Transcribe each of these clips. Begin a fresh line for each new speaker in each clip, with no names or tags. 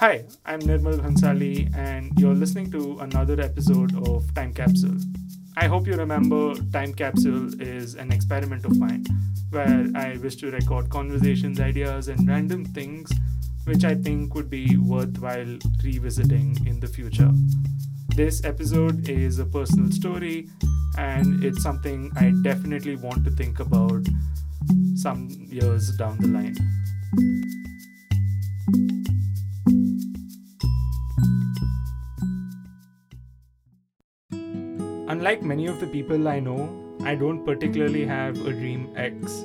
Hi, I'm Nirmal Bhansali, and you're listening to another episode of Time Capsule. I hope you remember Time Capsule is an experiment of mine where I wish to record conversations, ideas, and random things which I think would be worthwhile revisiting in the future. This episode is a personal story, and it's something I definitely want to think about some years down the line. Unlike many of the people I know, I don't particularly have a dream X.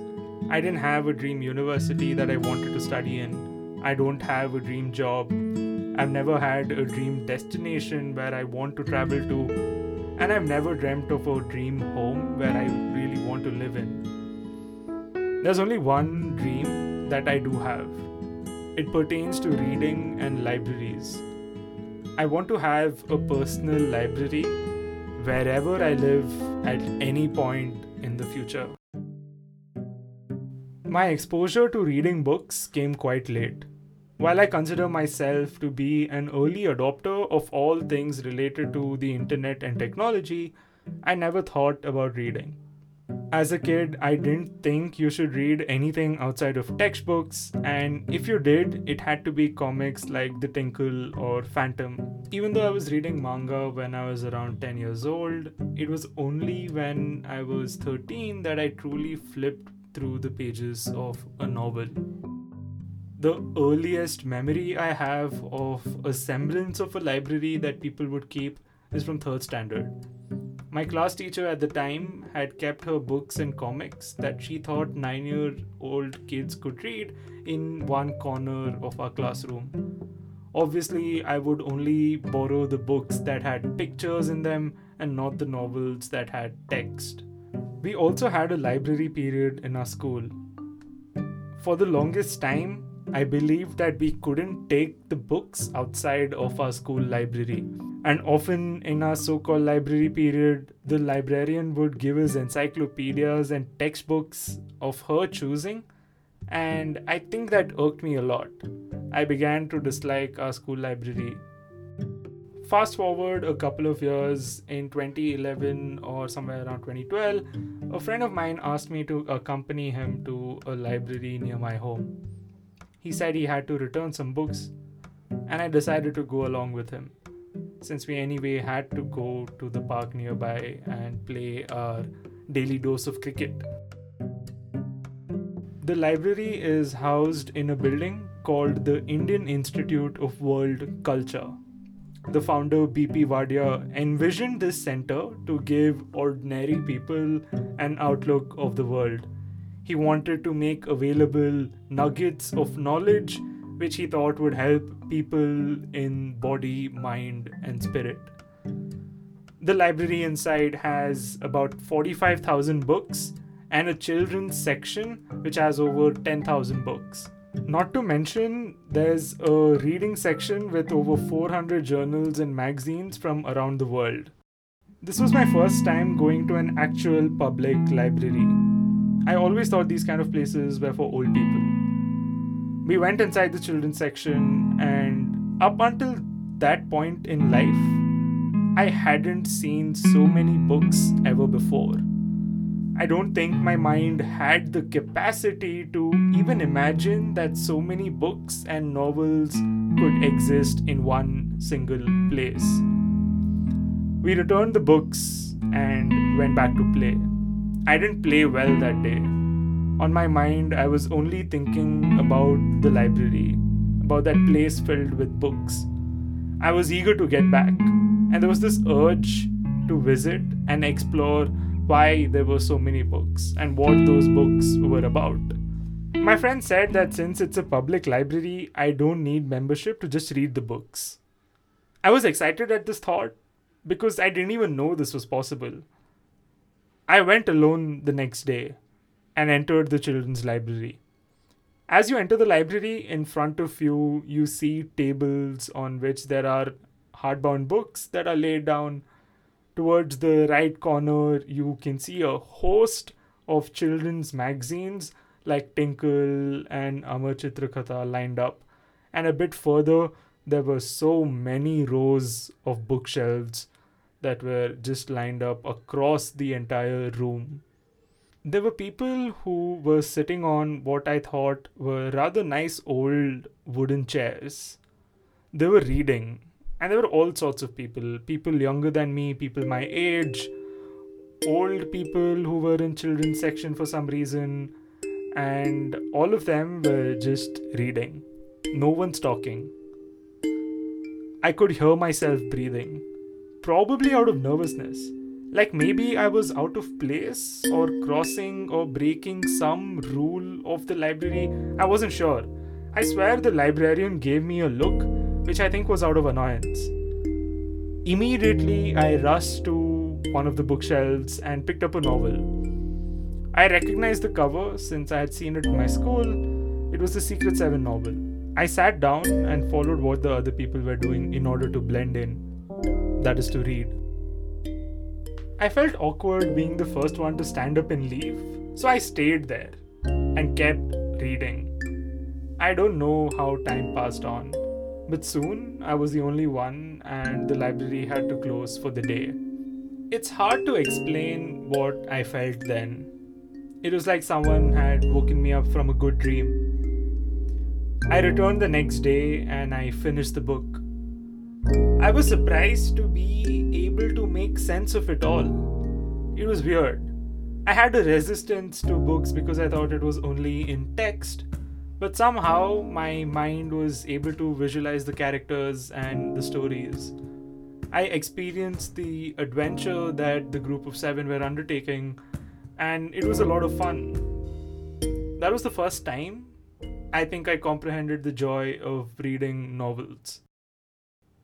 I didn't have a dream university that I wanted to study in. I don't have a dream job. I've never had a dream destination where I want to travel to. And I've never dreamt of a dream home where I really want to live in. There's only one dream that I do have. It pertains to reading and libraries. I want to have a personal library wherever I live at any point in the future. My exposure to reading books came quite late. While I consider myself to be an early adopter of all things related to the internet and technology, I never thought about reading. As a kid, I didn't think you should read anything outside of textbooks, and if you did, it had to be comics like The Tinkle or Phantom. Even though I was reading manga when I was around 10 years old, it was only when I was 13 that I truly flipped through the pages of a novel. The earliest memory I have of a semblance of a library that people would keep is from third standard. My class teacher at the time had kept her books and comics that she thought nine year old kids could read in one corner of our classroom. Obviously, I would only borrow the books that had pictures in them and not the novels that had text. We also had a library period in our school. For the longest time, I believed that we couldn't take the books outside of our school library and often in our so called library period, the librarian would give us encyclopedias and textbooks of her choosing. And I think that irked me a lot. I began to dislike our school library. Fast forward a couple of years in 2011 or somewhere around 2012, a friend of mine asked me to accompany him to a library near my home. He said he had to return some books, and I decided to go along with him since we anyway had to go to the park nearby and play our daily dose of cricket. The library is housed in a building called the Indian Institute of World Culture. The founder BP Wadia envisioned this center to give ordinary people an outlook of the world. He wanted to make available nuggets of knowledge which he thought would help people in body, mind, and spirit. The library inside has about 45,000 books and a children's section which has over 10,000 books. Not to mention, there's a reading section with over 400 journals and magazines from around the world. This was my first time going to an actual public library. I always thought these kind of places were for old people we went inside the children's section, and up until that point in life, I hadn't seen so many books ever before. I don't think my mind had the capacity to even imagine that so many books and novels could exist in one single place. We returned the books and went back to play. I didn't play well that day on my mind, I was only thinking about the library, about that place filled with books. I was eager to get back, and there was this urge to visit and explore why there were so many books and what those books were about. My friend said that since it's a public library, I don't need membership to just read the books. I was excited at this thought because I didn't even know this was possible. I went alone the next day and entered the children's library. As you enter the library, in front of you, you see tables on which there are hardbound books that are laid down. Towards the right corner, you can see a host of children's magazines like Tinkle and Amar Chitrakatha lined up. And a bit further, there were so many rows of bookshelves that were just lined up across the entire room. There were people who were sitting on what I thought were rather nice old wooden chairs. They were reading, and there were all sorts of people people younger than me, people my age, old people who were in children's section for some reason, and all of them were just reading. No one's talking. I could hear myself breathing, probably out of nervousness. Like maybe I was out of place or crossing or breaking some rule of the library. I wasn't sure. I swear the librarian gave me a look, which I think was out of annoyance. Immediately, I rushed to one of the bookshelves and picked up a novel. I recognized the cover since I had seen it in my school. It was the Secret Seven novel. I sat down and followed what the other people were doing in order to blend in. That is to read. I felt awkward being the first one to stand up and leave, so I stayed there and kept reading. I don't know how time passed on, but soon I was the only one and the library had to close for the day. It's hard to explain what I felt then. It was like someone had woken me up from a good dream. I returned the next day and I finished the book. I was surprised to be able to make sense of it all. It was weird. I had a resistance to books because I thought it was only in text, but somehow my mind was able to visualize the characters and the stories. I experienced the adventure that the group of seven were undertaking, and it was a lot of fun. That was the first time I think I comprehended the joy of reading novels.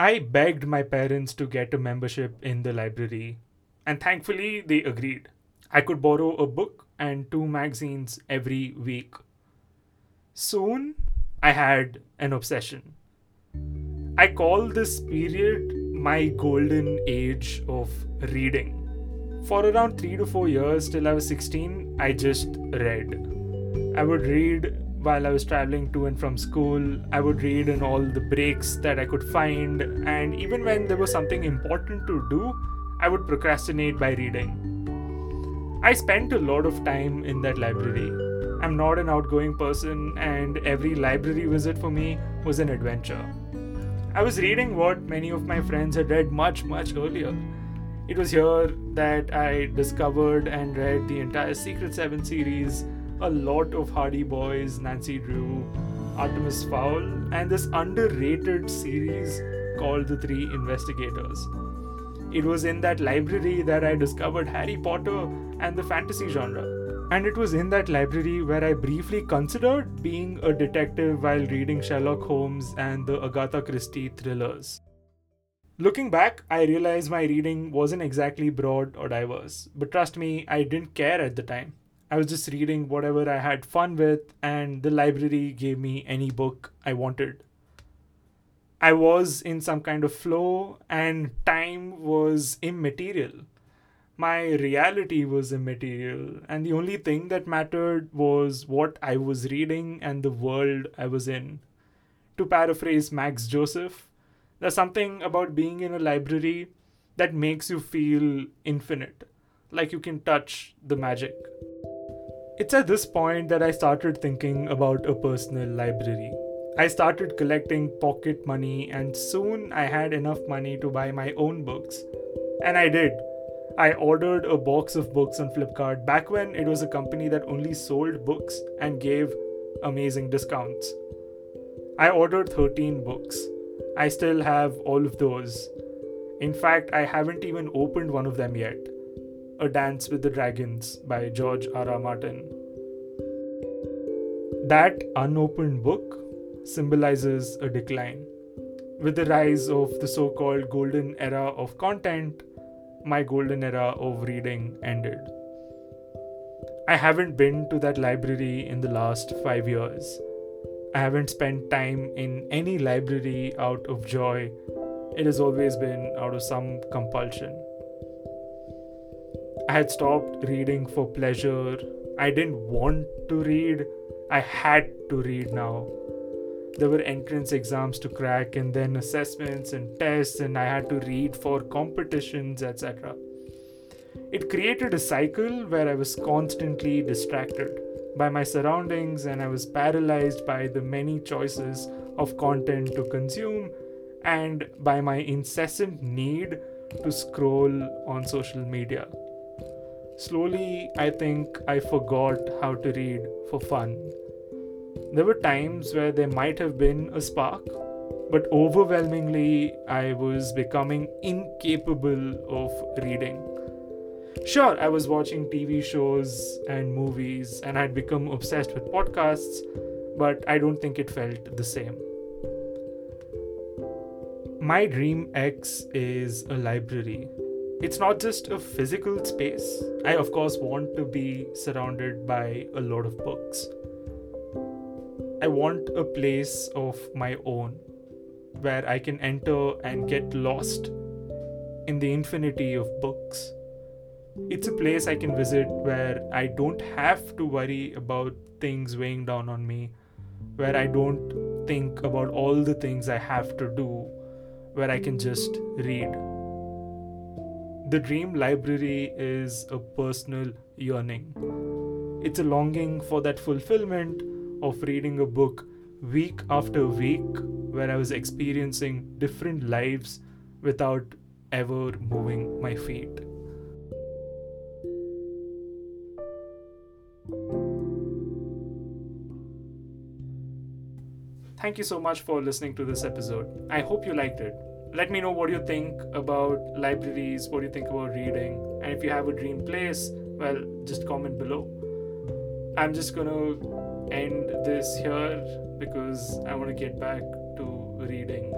I begged my parents to get a membership in the library, and thankfully they agreed. I could borrow a book and two magazines every week. Soon, I had an obsession. I call this period my golden age of reading. For around three to four years, till I was 16, I just read. I would read while I was traveling to and from school. I would read in all the breaks that I could find, and even when there was something important to do, I would procrastinate by reading. I spent a lot of time in that library. I'm not an outgoing person, and every library visit for me was an adventure. I was reading what many of my friends had read much, much earlier. It was here that I discovered and read the entire Secret Seven series, a lot of Hardy Boys, Nancy Drew, Artemis Fowl, and this underrated series called The Three Investigators. It was in that library that I discovered Harry Potter and the fantasy genre. And it was in that library where I briefly considered being a detective while reading Sherlock Holmes and the Agatha Christie thrillers. Looking back, I realize my reading wasn't exactly broad or diverse, but trust me, I didn't care at the time. I was just reading whatever I had fun with, and the library gave me any book I wanted. I was in some kind of flow, and time was immaterial. My reality was immaterial, and the only thing that mattered was what I was reading and the world I was in. To paraphrase Max Joseph, there's something about being in a library that makes you feel infinite, like you can touch the magic. It's at this point that I started thinking about a personal library. I started collecting pocket money, and soon I had enough money to buy my own books. And I did. I ordered a box of books on Flipkart back when it was a company that only sold books and gave amazing discounts. I ordered 13 books. I still have all of those. In fact, I haven't even opened one of them yet A Dance with the Dragons by George R. R. Martin. That unopened book symbolizes a decline. With the rise of the so called golden era of content, my golden era of reading ended. I haven't been to that library in the last five years. I haven't spent time in any library out of joy. It has always been out of some compulsion. I had stopped reading for pleasure. I didn't want to read. I had to read now. there were entrance exams to crack and then assessments and tests and i had to read for competitions etc it created a cycle where i was constantly distracted by my surroundings and i was paralyzed by the many choices of content to consume and by my incessant need to scroll on social media slowly i think i forgot how to read for fun there were times where there might have been a spark, but overwhelmingly, I was becoming incapable of reading. Sure, I was watching TV shows and movies, and I'd become obsessed with podcasts, but I don't think it felt the same. My Dream X is a library. It's not just a physical space. I, of course, want to be surrounded by a lot of books. I want a place of my own where I can enter and get lost in the infinity of books. It's a place I can visit where I don't have to worry about things weighing down on me, where I don't think about all the things I have to do, where I can just read. The dream library is a personal yearning. It's a longing for that fulfillment of reading a book week after week where I was experiencing different lives without ever moving my feet. Thank you so much for listening to this episode. I hope you liked it. Let me know what you think about libraries, what you think about reading, and if you have a dream place, well, just comment below. I'm just gonna end this here because I want to get back to reading